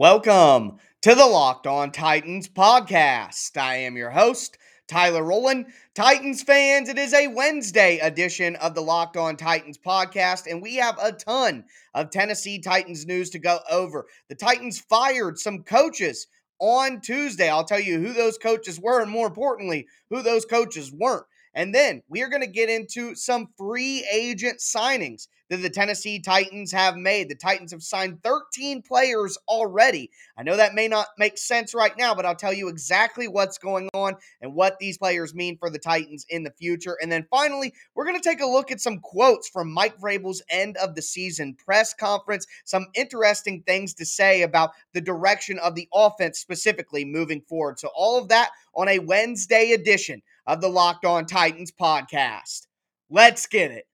Welcome to the Locked On Titans podcast. I am your host, Tyler Rowland. Titans fans, it is a Wednesday edition of the Locked On Titans podcast, and we have a ton of Tennessee Titans news to go over. The Titans fired some coaches on Tuesday. I'll tell you who those coaches were, and more importantly, who those coaches weren't. And then we are going to get into some free agent signings that the Tennessee Titans have made. The Titans have signed 13 players already. I know that may not make sense right now, but I'll tell you exactly what's going on and what these players mean for the Titans in the future. And then finally, we're going to take a look at some quotes from Mike Vrabel's end of the season press conference, some interesting things to say about the direction of the offense specifically moving forward. So all of that on a Wednesday edition of the Locked On Titans podcast. Let's get it.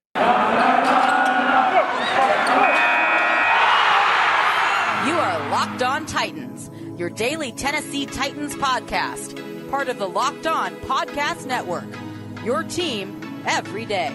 You are Locked On Titans, your daily Tennessee Titans podcast, part of the Locked On Podcast Network. Your team every day.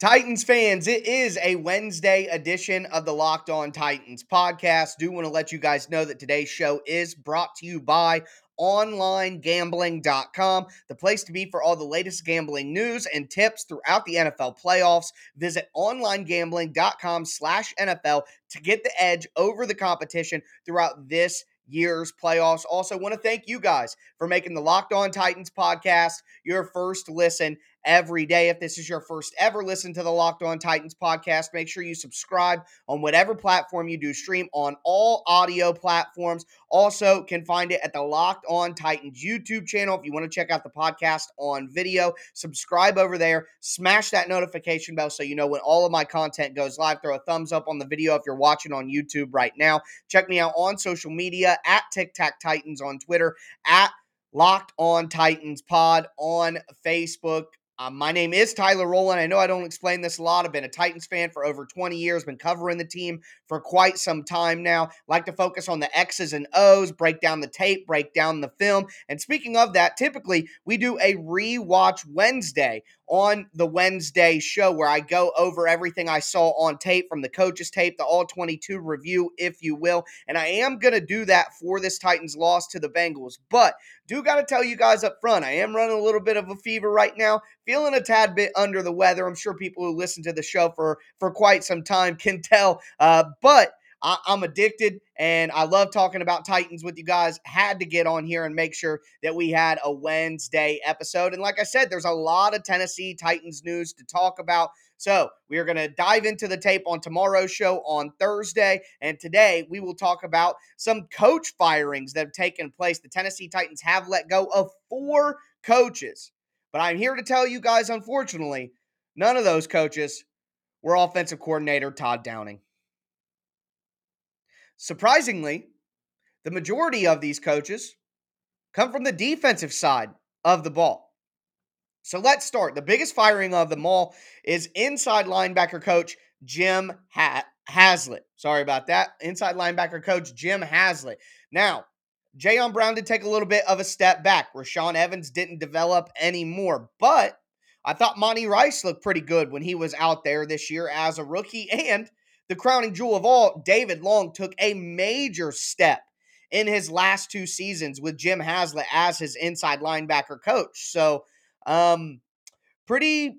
Titans fans, it is a Wednesday edition of the Locked On Titans podcast. Do want to let you guys know that today's show is brought to you by onlinegambling.com, the place to be for all the latest gambling news and tips throughout the NFL playoffs. Visit onlinegambling.com slash NFL to get the edge over the competition throughout this year's playoffs. Also, want to thank you guys for making the Locked On Titans podcast your first listen every day. If this is your first ever listen to the Locked On Titans podcast, make sure you subscribe on whatever platform you do stream on all audio platforms. Also, can find it at the Locked On Titans YouTube channel. If you want to check out the podcast on video, subscribe over there. Smash that notification bell so you know when all of my content goes live. Throw a thumbs up on the video if you're watching on YouTube right now. Check me out on social media at Tic Tac Titans on Twitter, at Locked On Titans Pod on Facebook. Um, my name is Tyler Rowland. I know I don't explain this a lot. I've been a Titans fan for over 20 years, been covering the team for quite some time now. Like to focus on the X's and O's, break down the tape, break down the film. And speaking of that, typically we do a rewatch Wednesday on the Wednesday show where I go over everything I saw on tape from the coaches tape, the all 22 review, if you will. And I am going to do that for this Titans loss to the Bengals. But do got to tell you guys up front, I am running a little bit of a fever right now, feeling a tad bit under the weather. I'm sure people who listen to the show for for quite some time can tell. Uh, but I, am addicted and I love talking about Titans with you guys. Had to get on here and make sure that we had a Wednesday episode. And like I said, there's a lot of Tennessee Titans news to talk about. So we are going to dive into the tape on tomorrow's show on Thursday. And today we will talk about some coach firings that have taken place. The Tennessee Titans have let go of four coaches. But I'm here to tell you guys, unfortunately, none of those coaches were offensive coordinator Todd Downing. Surprisingly, the majority of these coaches come from the defensive side of the ball. So let's start. The biggest firing of them all is inside linebacker coach Jim ha- Haslett. Sorry about that. Inside linebacker coach Jim Haslett. Now, Jayon Brown did take a little bit of a step back. Rashaan Evans didn't develop anymore, but I thought Monty Rice looked pretty good when he was out there this year as a rookie. And the crowning jewel of all, David Long took a major step in his last two seasons with Jim Haslett as his inside linebacker coach. So, um, pretty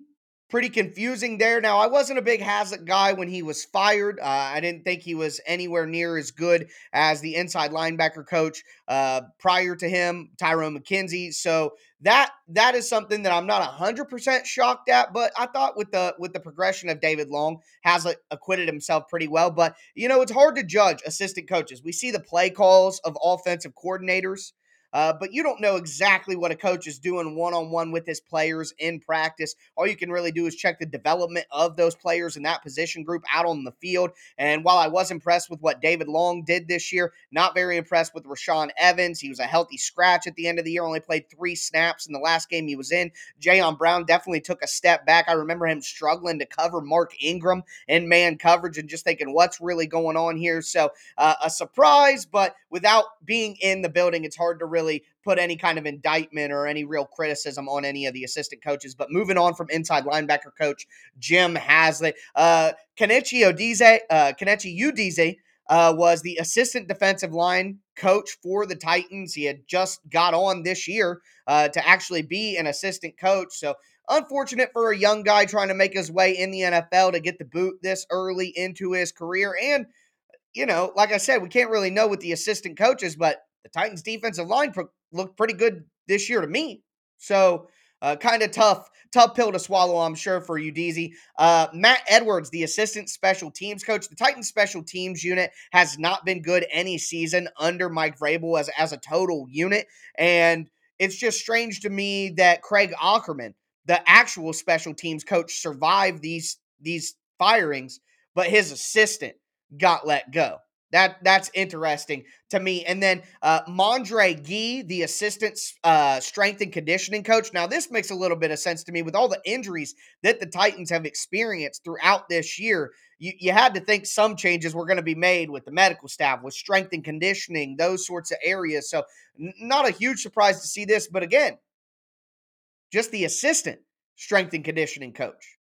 pretty confusing there. Now, I wasn't a big Haslett guy when he was fired. Uh, I didn't think he was anywhere near as good as the inside linebacker coach uh, prior to him, Tyrone McKenzie. So that that is something that I'm not 100% shocked at, but I thought with the with the progression of David Long, Haslett acquitted himself pretty well. But you know, it's hard to judge assistant coaches. We see the play calls of offensive coordinators. Uh, but you don't know exactly what a coach is doing one on one with his players in practice. All you can really do is check the development of those players in that position group out on the field. And while I was impressed with what David Long did this year, not very impressed with Rashaan Evans. He was a healthy scratch at the end of the year, only played three snaps in the last game he was in. Jayon Brown definitely took a step back. I remember him struggling to cover Mark Ingram in man coverage and just thinking, what's really going on here? So, uh, a surprise, but without being in the building, it's hard to really put any kind of indictment or any real criticism on any of the assistant coaches. But moving on from inside linebacker coach Jim Haslett, uh, Kenechi Odize, uh, Kenechi Udeze, uh, was the assistant defensive line coach for the Titans. He had just got on this year uh, to actually be an assistant coach. So unfortunate for a young guy trying to make his way in the NFL to get the boot this early into his career. And, you know, like I said, we can't really know with the assistant coaches, but the Titans defensive line pro- looked pretty good this year to me. So uh, kind of tough, tough pill to swallow, I'm sure, for you, Deezy. Uh, Matt Edwards, the assistant special teams coach. The Titans special teams unit has not been good any season under Mike Vrabel as, as a total unit. And it's just strange to me that Craig Aukerman, the actual special teams coach, survived these these firings, but his assistant got let go. That that's interesting to me. And then uh, Mondre Gee, the assistant uh, strength and conditioning coach. Now this makes a little bit of sense to me with all the injuries that the Titans have experienced throughout this year. You, you had to think some changes were going to be made with the medical staff, with strength and conditioning, those sorts of areas. So n- not a huge surprise to see this, but again, just the assistant strength and conditioning coach.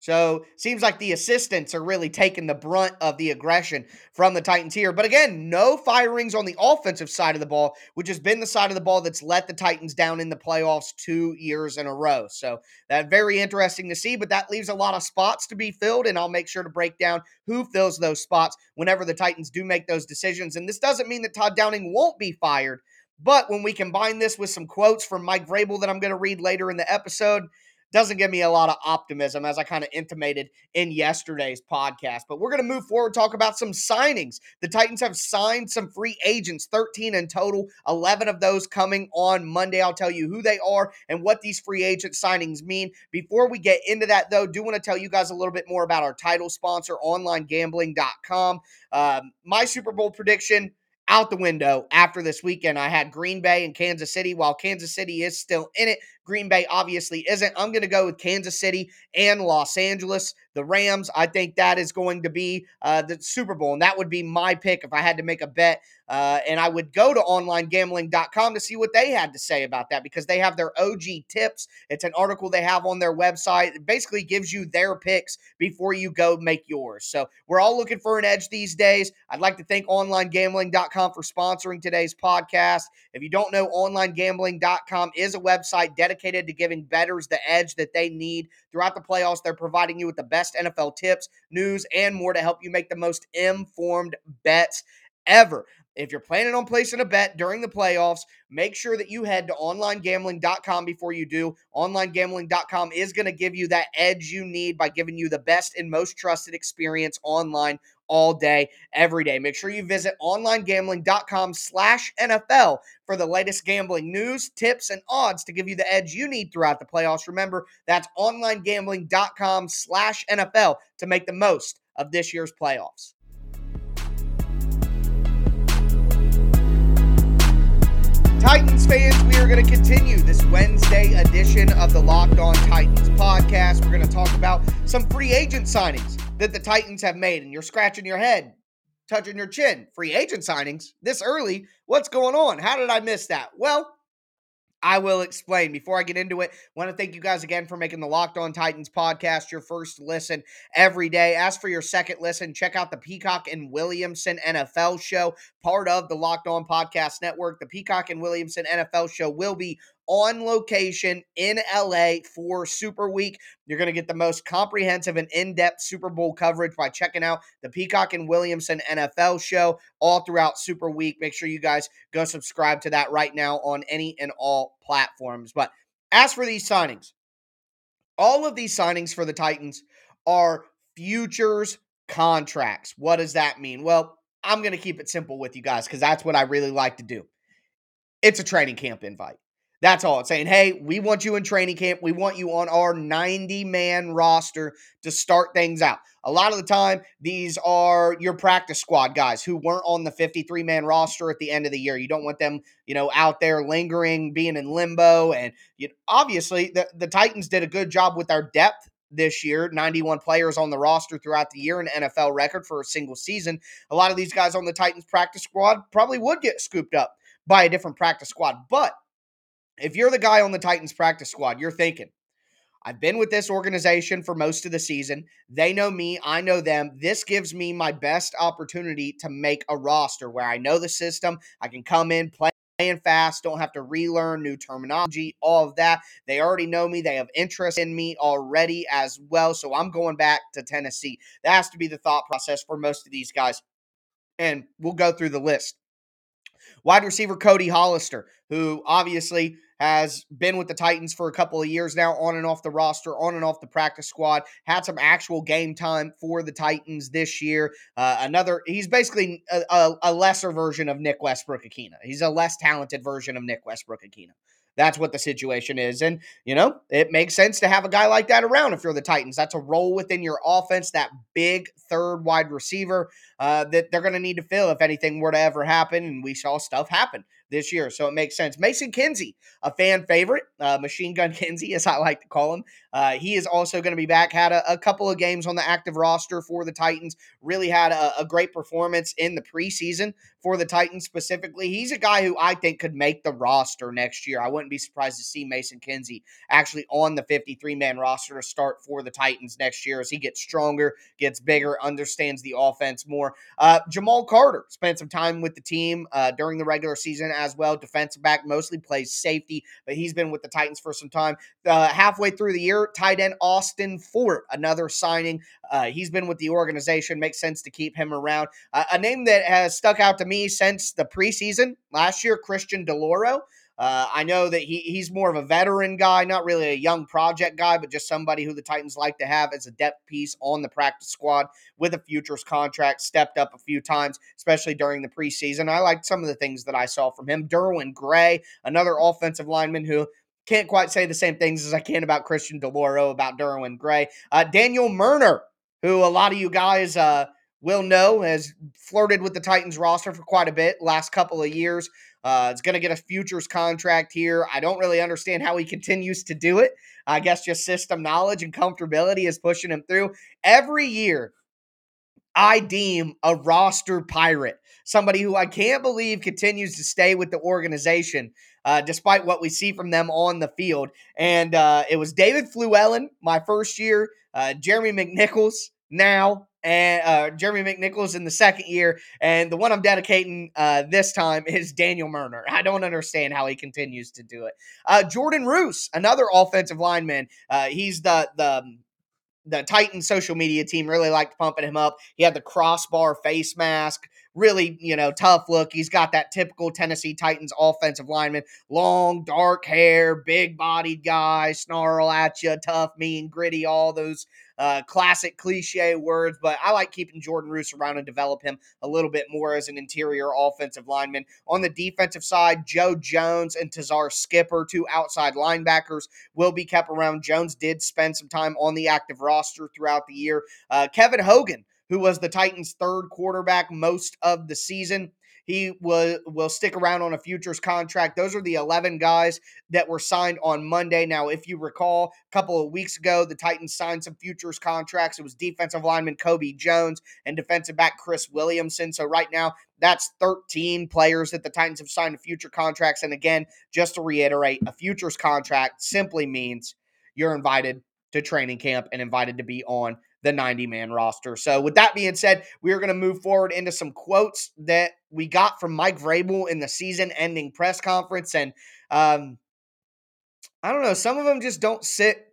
So seems like the assistants are really taking the brunt of the aggression from the Titans here. But again, no firings on the offensive side of the ball, which has been the side of the ball that's let the Titans down in the playoffs two years in a row. So that very interesting to see. But that leaves a lot of spots to be filled, and I'll make sure to break down who fills those spots whenever the Titans do make those decisions. And this doesn't mean that Todd Downing won't be fired. But when we combine this with some quotes from Mike Vrabel that I'm going to read later in the episode, doesn't give me a lot of optimism, as I kind of intimated in yesterday's podcast. But we're going to move forward, talk about some signings. The Titans have signed some free agents, 13 in total, 11 of those coming on Monday. I'll tell you who they are and what these free agent signings mean. Before we get into that, though, do want to tell you guys a little bit more about our title sponsor, onlinegambling.com. Um, my Super Bowl prediction out the window after this weekend. I had Green Bay and Kansas City. While Kansas City is still in it, Green Bay obviously isn't. I'm going to go with Kansas City and Los Angeles. The Rams, I think that is going to be uh, the Super Bowl, and that would be my pick if I had to make a bet. Uh, and I would go to onlinegambling.com to see what they had to say about that because they have their OG tips. It's an article they have on their website. It basically gives you their picks before you go make yours. So we're all looking for an edge these days. I'd like to thank onlinegambling.com for sponsoring today's podcast. If you don't know, onlinegambling.com is a website dedicated to giving bettors the edge that they need throughout the playoffs. They're providing you with the best NFL tips, news, and more to help you make the most informed bets ever. If you're planning on placing a bet during the playoffs, make sure that you head to onlinegambling.com before you do. Onlinegambling.com is going to give you that edge you need by giving you the best and most trusted experience online all day, every day. Make sure you visit onlinegambling.com slash NFL for the latest gambling news, tips, and odds to give you the edge you need throughout the playoffs. Remember, that's onlinegambling.com slash NFL to make the most of this year's playoffs. Titans fans, we are going to continue this Wednesday edition of the Locked On Titans podcast. We're going to talk about some free agent signings that the Titans have made, and you're scratching your head, touching your chin. Free agent signings this early? What's going on? How did I miss that? Well, I will explain. Before I get into it, I want to thank you guys again for making the Locked On Titans podcast your first listen every day. As for your second listen, check out the Peacock and Williamson NFL show, part of the Locked On Podcast Network. The Peacock and Williamson NFL show will be on location in LA for Super Week. You're going to get the most comprehensive and in depth Super Bowl coverage by checking out the Peacock and Williamson NFL show all throughout Super Week. Make sure you guys go subscribe to that right now on any and all platforms. But as for these signings, all of these signings for the Titans are futures contracts. What does that mean? Well, I'm going to keep it simple with you guys because that's what I really like to do. It's a training camp invite. That's all it's saying. Hey, we want you in training camp. We want you on our 90 man roster to start things out. A lot of the time, these are your practice squad guys who weren't on the 53 man roster at the end of the year. You don't want them, you know, out there lingering, being in limbo. And you know, obviously, the, the Titans did a good job with our depth this year, 91 players on the roster throughout the year, an NFL record for a single season. A lot of these guys on the Titans practice squad probably would get scooped up by a different practice squad. But if you're the guy on the Titans practice squad, you're thinking, I've been with this organization for most of the season. They know me, I know them. This gives me my best opportunity to make a roster where I know the system. I can come in, play playing fast, don't have to relearn new terminology, all of that. They already know me. They have interest in me already as well. So I'm going back to Tennessee. That has to be the thought process for most of these guys. And we'll go through the list. Wide receiver Cody Hollister, who obviously has been with the Titans for a couple of years now, on and off the roster, on and off the practice squad. Had some actual game time for the Titans this year. Uh, another, he's basically a, a, a, lesser version of Nick Westbrook-Ikhine. He's a less talented version of Nick Westbrook-Ikhine. That's what the situation is. And, you know, it makes sense to have a guy like that around if you're the Titans. That's a role within your offense, that big third wide receiver uh, that they're going to need to fill if anything were to ever happen. And we saw stuff happen this year. So it makes sense. Mason Kinsey, a fan favorite, uh, Machine Gun Kinsey, as I like to call him. Uh, he is also going to be back. Had a, a, couple of games on the active roster for the Titans. Really had a, a, great performance in the preseason for the Titans specifically. He's a guy who I think could make the roster next year. I wouldn't be surprised to see Mason Kinsey actually on the 53 man roster to start for the Titans next year as he gets stronger, gets bigger, understands the offense more. Uh, Jamal Carter spent some time with the team uh, during the regular season as well. Defensive back mostly plays safety, but he's been with the Titans for some time. Uh, halfway through the year, tight end Austin Fort, another signing. Uh, he's been with the organization. Makes sense to keep him around. Uh, a name that has stuck out to me since the preseason last year, Christian DiLauro. Uh, I know that he, he's more of a veteran guy, not really a young project guy, but just somebody who the Titans like to have as a depth piece on the practice squad with a futures contract. Stepped up a few times, especially during the preseason. I liked some of the things that I saw from him. Derwin Gray, another offensive lineman who can't quite say the same things as I can about Christian DiLauro, about Derwin Gray. Uh, Daniel Munyer, who a lot of you guys uh, will know has flirted with the Titans roster for quite a bit last couple of years. Uh, it's going to get a futures contract here. I don't really understand how he continues to do it. I guess just system knowledge and comfortability is pushing him through. Every year, I deem a roster pirate, somebody who I can't believe continues to stay with the organization uh, despite what we see from them on the field. And uh, it was David Fluellen my first year, uh, Jeremy McNichols now, and uh, Jeremy McNichols in the second year. And the one I'm dedicating uh, this time is Daniel Munyer. I don't understand how he continues to do it. Uh, Jordan Roos, another offensive lineman. He's the the the Titan social media team really liked pumping him up. He had the crossbar face mask, really, you know, tough look. He's got that typical Tennessee Titans offensive lineman, long, dark hair, big bodied guy, snarl at you, tough, mean, gritty, all those uh, classic cliche words, but I like keeping Jordan Roos around and develop him a little bit more as an interior offensive lineman. On the defensive side, Joe Jones and Tuzar Skipper, two outside linebackers, will be kept around. Jones did spend some time on the active roster throughout the year. Uh, Kevin Hogan, who was the Titans' third quarterback most of the season, he will will stick around on a futures contract. Those are the 11 guys that were signed on Monday. Now, if you recall, a couple of weeks ago, the Titans signed some futures contracts. It was defensive lineman Kobe Jones and defensive back Chris Williamson. So right now, that's 13 players that the Titans have signed to future contracts. And again, just to reiterate, a futures contract simply means you're invited to training camp and invited to be on the 90 man roster. So, with that being said, we are going to move forward into some quotes that we got from Mike Vrabel in the season ending press conference. And um, I don't know, some of them just don't sit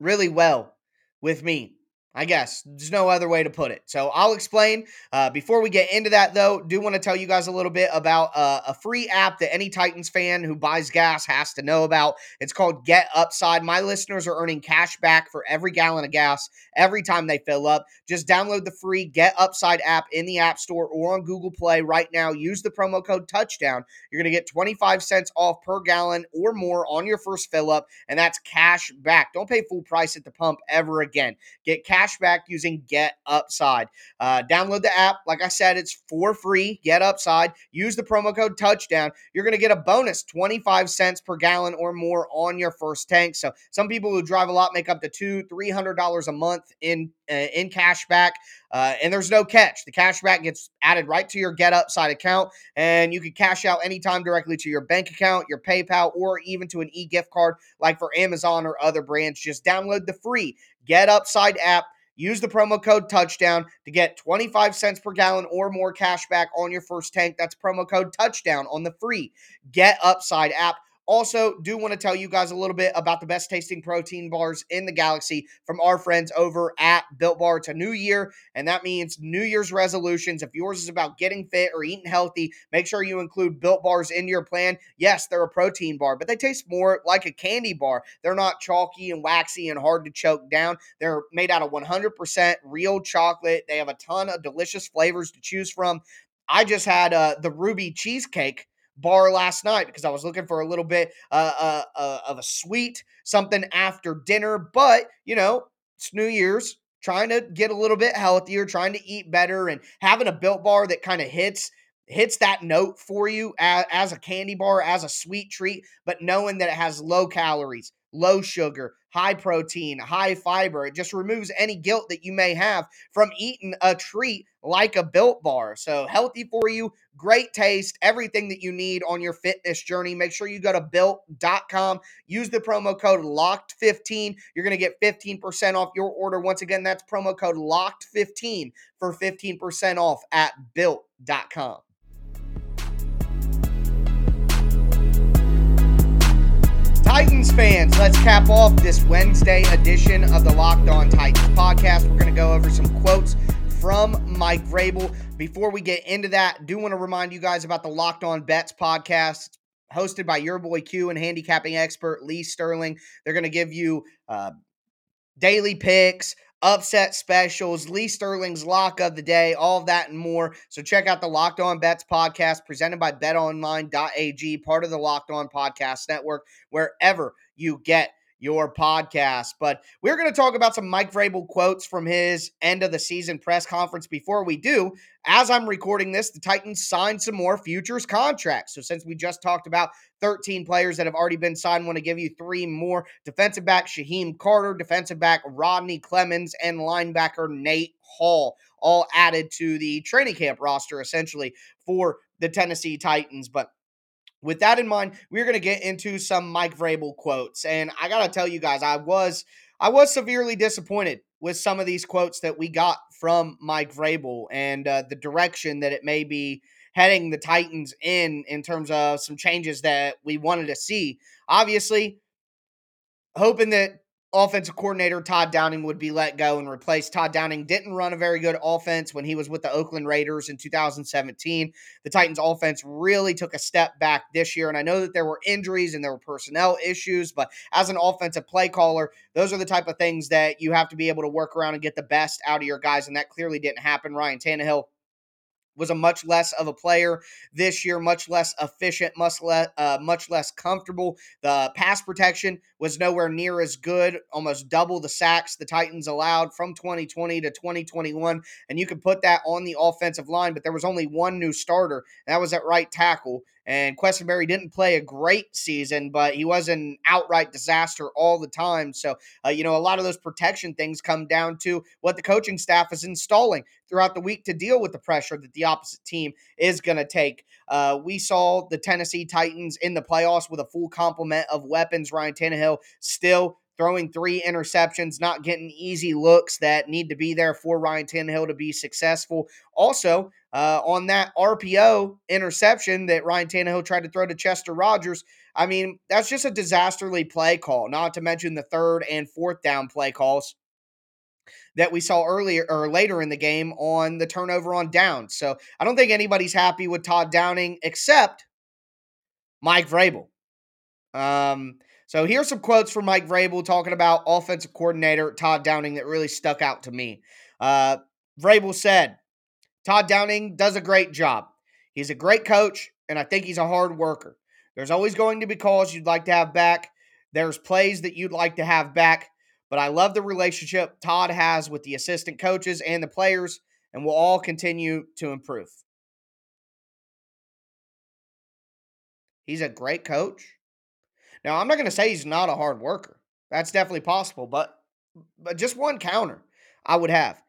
really well with me. I guess there's no other way to put it. So I'll explain. Uh, before we get into that, though, do want to tell you guys a little bit about uh, a free app that any Titans fan who buys gas has to know about. It's called Get Upside. My listeners are earning cash back for every gallon of gas every time they fill up. Just download the free Get Upside app in the App Store or on Google Play right now. Use the promo code Touchdown. You're going to get 25 cents off per gallon or more on your first fill up, and that's cash back. Don't pay full price at the pump ever again. Get cash cash back using Get Upside. Uh, download the app. Like I said, it's for free. Get Upside. Use the promo code touchdown. You're going to get a bonus 25 cents per gallon or more on your first tank. So some people who drive a lot make up to two, three hundred dollars a month in uh, in cash back. Uh, and there's no catch. The cash back gets added right to your Get Upside account, and you can cash out anytime directly to your bank account, your PayPal, or even to an e gift card like for Amazon or other brands. Just download the free Get Upside app. Use the promo code touchdown to get 25 cents per gallon or more cash back on your first tank. That's promo code touchdown on the free Get Upside app. Also, do want to tell you guys a little bit about the best tasting protein bars in the galaxy from our friends over at Built Bar. It's a new year, and that means New Year's resolutions. If yours is about getting fit or eating healthy, make sure you include Built Bars in your plan. Yes, they're a protein bar, but they taste more like a candy bar. They're not chalky and waxy and hard to choke down. They're made out of 100% real chocolate. They have a ton of delicious flavors to choose from. I just had uh, the ruby cheesecake bar last night because I was looking for a little bit uh, uh, uh, of a sweet something after dinner. But you know, it's New Year's, trying to get a little bit healthier, trying to eat better, and having a built bar that kind of hits hits that note for you as, as, a candy bar, as a sweet treat, but knowing that it has low calories, low sugar, high protein, high fiber. It just removes any guilt that you may have from eating a treat like a built bar. So healthy for you, great taste, everything that you need on your fitness journey. Make sure you go to built.com, use the promo code LOCKED15. You're going to get 15% off your order. Once again, that's promo code LOCKED15 for 15% off at built.com. Titans fans, let's cap off this Wednesday edition of the Locked On Titans podcast. We're going to go over some quotes from Mike Vrabel. Before we get into that, do want to remind you guys about the Locked On Bets podcast. Hosted by your boy Q and handicapping expert Lee Sterling. They're going to give you uh, daily picks, upset specials, Lee Sterling's lock of the day, all of that and more. So check out the Locked On Bets podcast presented by betonline.ag, part of the Locked On Podcast Network, wherever you get your podcast. But we're going to talk about some Mike Vrabel quotes from his end of the season press conference. Before we do, as I'm recording this, the Titans signed some more futures contracts. So since we just talked about 13 players that have already been signed, want to give you three more. Defensive back Shyheim Carter, defensive back Rodney Clemons, and linebacker Nate Hall, all added to the training camp roster essentially for the Tennessee Titans. But with that in mind, we're going to get into some Mike Vrabel quotes. And I got to tell you guys, I was I was severely disappointed with some of these quotes that we got from Mike Vrabel and uh, the direction that it may be heading the Titans in in terms of some changes that we wanted to see. Obviously, hoping that offensive coordinator Todd Downing would be let go and replaced. Todd Downing didn't run a very good offense when he was with the Oakland Raiders in 2017. The Titans offense really took a step back this year. And I know that there were injuries and there were personnel issues, but as an offensive play caller, those are the type of things that you have to be able to work around and get the best out of your guys. And that clearly didn't happen. Ryan Tannehill was a much less of a player this year, much less efficient, much less, uh, much less comfortable. The pass protection was nowhere near as good, almost double the sacks the Titans allowed from 2020 to 2021. And you can put that on the offensive line, but there was only one new starter, that was at right tackle. And Quessenberry didn't play a great season, but he was an outright disaster all the time. So, uh, you know, a lot of those protection things come down to what the coaching staff is installing throughout the week to deal with the pressure that the opposite team is going to take. Uh, we saw the Tennessee Titans in the playoffs with a full complement of weapons. Ryan Tannehill still throwing three interceptions, not getting easy looks that need to be there for Ryan Tannehill to be successful. Also, uh, on that RPO interception that Ryan Tannehill tried to throw to Chester Rogers, I mean, that's just a disasterly play call, not to mention the third and fourth down play calls that we saw earlier or later in the game on the turnover on downs. So I don't think anybody's happy with Todd Downing except Mike Vrabel. Um, so here's some quotes from Mike Vrabel talking about offensive coordinator Todd Downing that really stuck out to me. Uh, Vrabel said, Todd Downing does a great job. He's a great coach, and I think he's a hard worker. There's always going to be calls you'd like to have back. There's plays that you'd like to have back, but I love the relationship Todd has with the assistant coaches and the players, and we'll all continue to improve. He's a great coach. Now, I'm not going to say he's not a hard worker. That's definitely possible, but but just one counter I would have.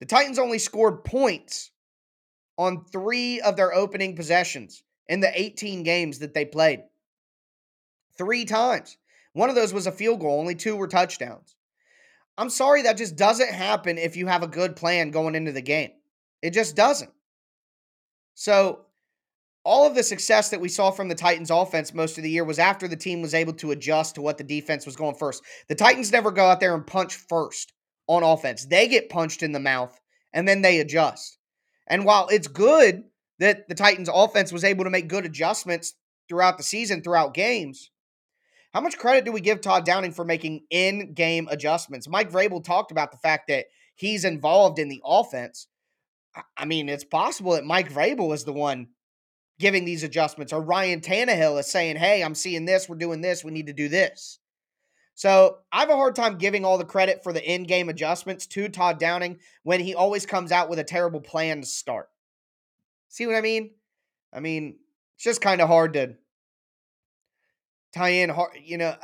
The Titans only scored points on 3 of their opening possessions in the 18 games that they played. 3 times. One of those was a field goal, only two were touchdowns. I'm sorry that just doesn't happen if you have a good plan going into the game. It just doesn't. So, all of the success that we saw from the Titans offense most of the year was after the team was able to adjust to what the defense was going first. The Titans never go out there and punch first on offense. They get punched in the mouth and then they adjust. And while it's good that the Titans offense was able to make good adjustments throughout the season, throughout games, how much credit do we give Todd Downing for making in game adjustments? Mike Vrabel talked about the fact that he's involved in the offense. I mean, it's possible that Mike Vrabel is the one giving these adjustments, or Ryan Tannehill is saying, hey, I'm seeing this, we're doing this, we need to do this. So I have a hard time giving all the credit for the in game adjustments to Todd Downing when he always comes out with a terrible plan to start. See what I mean? I mean, it's just kind of hard to tie in hard, you know.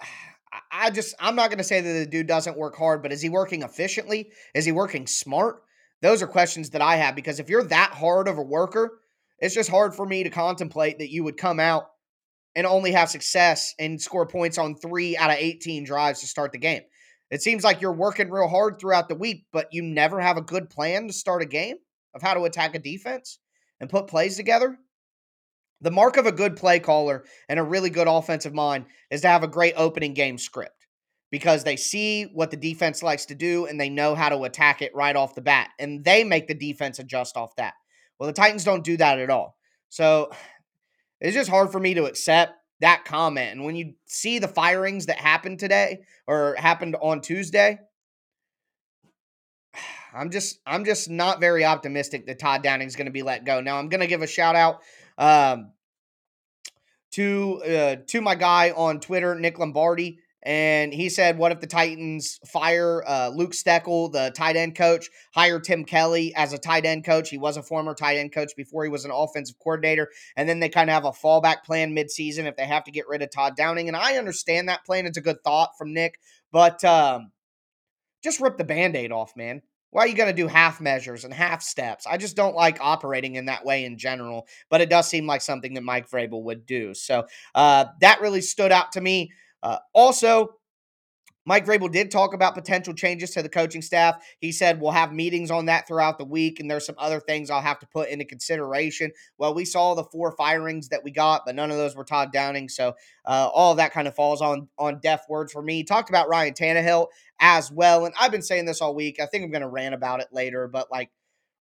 I just I'm not going to say that the dude doesn't work hard, but is he working efficiently? Is he working smart? Those are questions that I have because if you're that hard of a worker, it's just hard for me to contemplate that you would come out and only have success and score points on three out of 18 drives to start the game. It seems like you're working real hard throughout the week, but you never have a good plan to start a game of how to attack a defense and put plays together. The mark of a good play caller and a really good offensive mind is to have a great opening game script because they see what the defense likes to do and they know how to attack it right off the bat. And they make the defense adjust off that. Well, the Titans don't do that at all. So it's just hard for me to accept that comment. And when you see the firings that happened today or happened on Tuesday, I'm just I'm just not very optimistic that Todd Downing's going to be let go. Now I'm going to give a shout out um, to uh, to my guy on Twitter, Nick Lombardi. And he said, What if the Titans fire uh, Luke Steckel, the tight end coach, hire Tim Kelly as a tight end coach? He was a former tight end coach before he was an offensive coordinator. And then they kind of have a fallback plan midseason if they have to get rid of Todd Downing. And I understand that plan. It's a good thought from Nick, but um, just rip the band aid off, man. Why are you going to do half measures and half steps? I just don't like operating in that way in general, but it does seem like something that Mike Vrabel would do. So uh, that really stood out to me. Uh, also, Mike Vrabel did talk about potential changes to the coaching staff. He said we'll have meetings on that throughout the week, and there's some other things I'll have to put into consideration. Well, we saw the four firings that we got, but none of those were Todd Downing, so uh, all of that kind of falls on on deaf words for me. He talked about Ryan Tannehill as well, and I've been saying this all week. I think I'm going to rant about it later, but like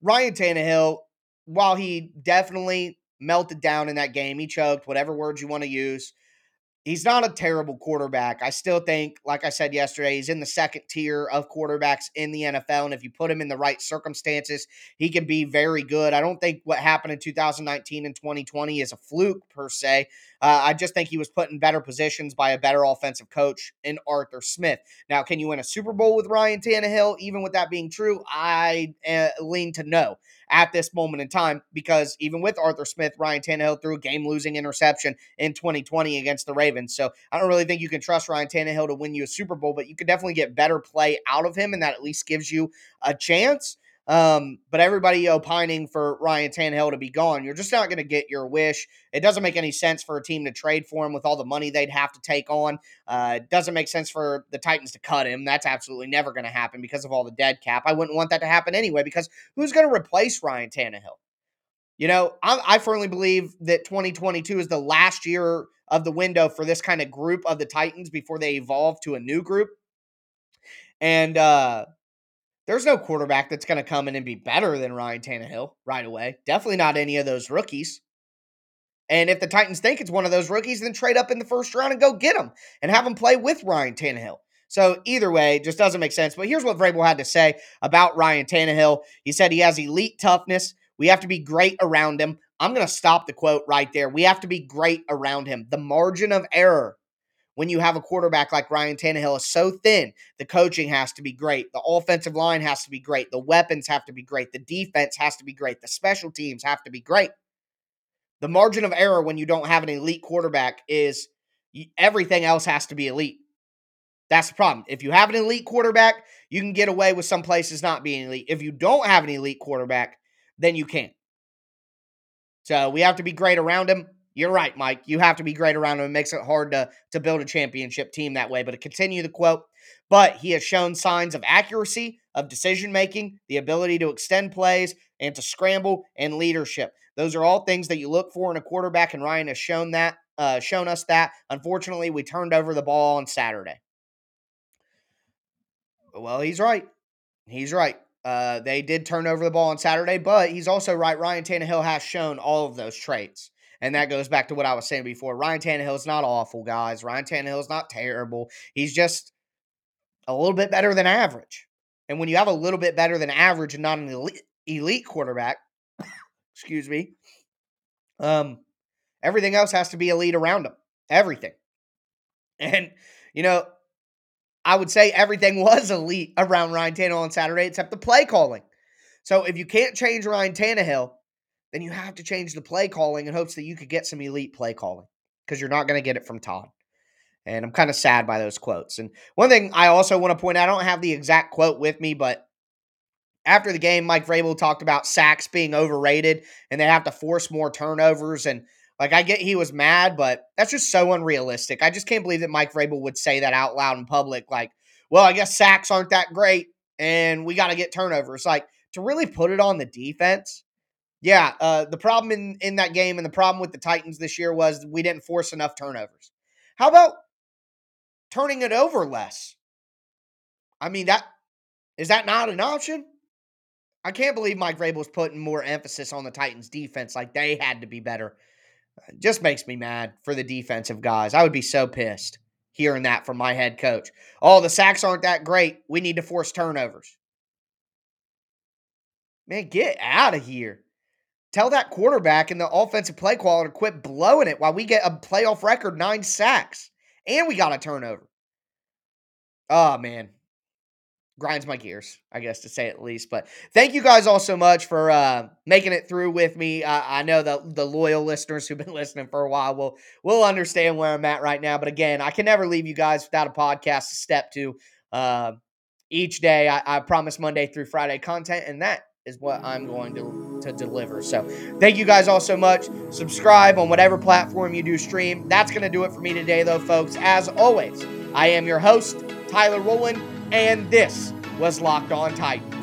Ryan Tannehill, while he definitely melted down in that game, he choked, whatever words you want to use he's not a terrible quarterback. I still think, like I said yesterday, he's in the second tier of quarterbacks in the NFL. And if you put him in the right circumstances, he can be very good. I don't think what happened in 2019 and 2020 is a fluke per se. Uh, I just think he was put in better positions by a better offensive coach in Arthur Smith. Now, can you win a Super Bowl with Ryan Tannehill? Even with that being true, I uh, lean to no at this moment in time because even with Arthur Smith, Ryan Tannehill threw a game losing interception in 2020 against the Ravens. So I don't really think you can trust Ryan Tannehill to win you a Super Bowl, but you could definitely get better play out of him, and that at least gives you a chance. Um, but everybody opining for Ryan Tannehill to be gone, you're just not going to get your wish. It doesn't make any sense for a team to trade for him with all the money they'd have to take on. Uh, it doesn't make sense for the Titans to cut him. That's absolutely never going to happen because of all the dead cap. I wouldn't want that to happen anyway because who's going to replace Ryan Tannehill? You know, I, I firmly believe that 2022 is the last year of the window for this kind of group of the Titans before they evolve to a new group. And uh, there's no quarterback that's going to come in and be better than Ryan Tannehill right away. Definitely not any of those rookies. And if the Titans think it's one of those rookies, then trade up in the first round and go get him and have him play with Ryan Tannehill. So either way, just doesn't make sense. But here's what Vrabel had to say about Ryan Tannehill. He said he has elite toughness. We have to be great around him. I'm going to stop the quote right there. We have to be great around him. The margin of error when you have a quarterback like Ryan Tannehill is so thin. The coaching has to be great. The offensive line has to be great. The weapons have to be great. The defense has to be great. The special teams have to be great. The margin of error when you don't have an elite quarterback is everything else has to be elite. That's the problem. If you have an elite quarterback, you can get away with some places not being elite. If you don't have an elite quarterback, then you can't. So we have to be great around him. You're right, Mike. You have to be great around him. It makes it hard to, to build a championship team that way. But to continue the quote, but he has shown signs of accuracy, of decision making, the ability to extend plays, and to scramble and leadership. Those are all things that you look for in a quarterback, and Ryan has shown that, uh, shown us that. Unfortunately, we turned over the ball on Saturday. Well, he's right. He's right. Uh, they did turn over the ball on Saturday, but he's also right. Ryan Tannehill has shown all of those traits. And that goes back to what I was saying before. Ryan Tannehill is not awful, guys. Ryan Tannehill is not terrible. He's just a little bit better than average. And when you have a little bit better than average and not an elite, elite quarterback, excuse me, um, everything else has to be elite around him. Everything. And, you know, I would say everything was elite around Ryan Tannehill on Saturday except the play calling. So if you can't change Ryan Tannehill, then you have to change the play calling in hopes that you could get some elite play calling because you're not going to get it from Todd. And I'm kind of sad by those quotes. And one thing I also want to point out, I don't have the exact quote with me, but after the game, Mike Vrabel talked about sacks being overrated and they have to force more turnovers. And like, I get he was mad, but that's just so unrealistic. I just can't believe that Mike Vrabel would say that out loud in public. Like, well, I guess sacks aren't that great and we got to get turnovers. Like, to really put it on the defense yeah, uh, the problem in, in that game and the problem with the Titans this year was we didn't force enough turnovers. How about turning it over less? I mean, that is that not an option? I can't believe Mike Vrabel was putting more emphasis on the Titans defense like they had to be better. It just makes me mad for the defensive guys. I would be so pissed hearing that from my head coach. Oh, the sacks aren't that great. We need to force turnovers. Man, get out of here. Tell that quarterback and the offensive play caller to quit blowing it while we get a playoff record nine sacks and we got a turnover. Oh, man. Grinds my gears, I guess, to say at least. But thank you guys all so much for uh, making it through with me. I know that the loyal listeners who've been listening for a while will will understand where I'm at right now. But again, I can never leave you guys without a podcast to step to uh, each day. I, I promise Monday through Friday content, and that is what I'm going to, to deliver. So thank you guys all so much. Subscribe on whatever platform you do stream. That's going to do it for me today, though, folks. As always, I am your host, Tyler Rowland, and this was Locked On Titans.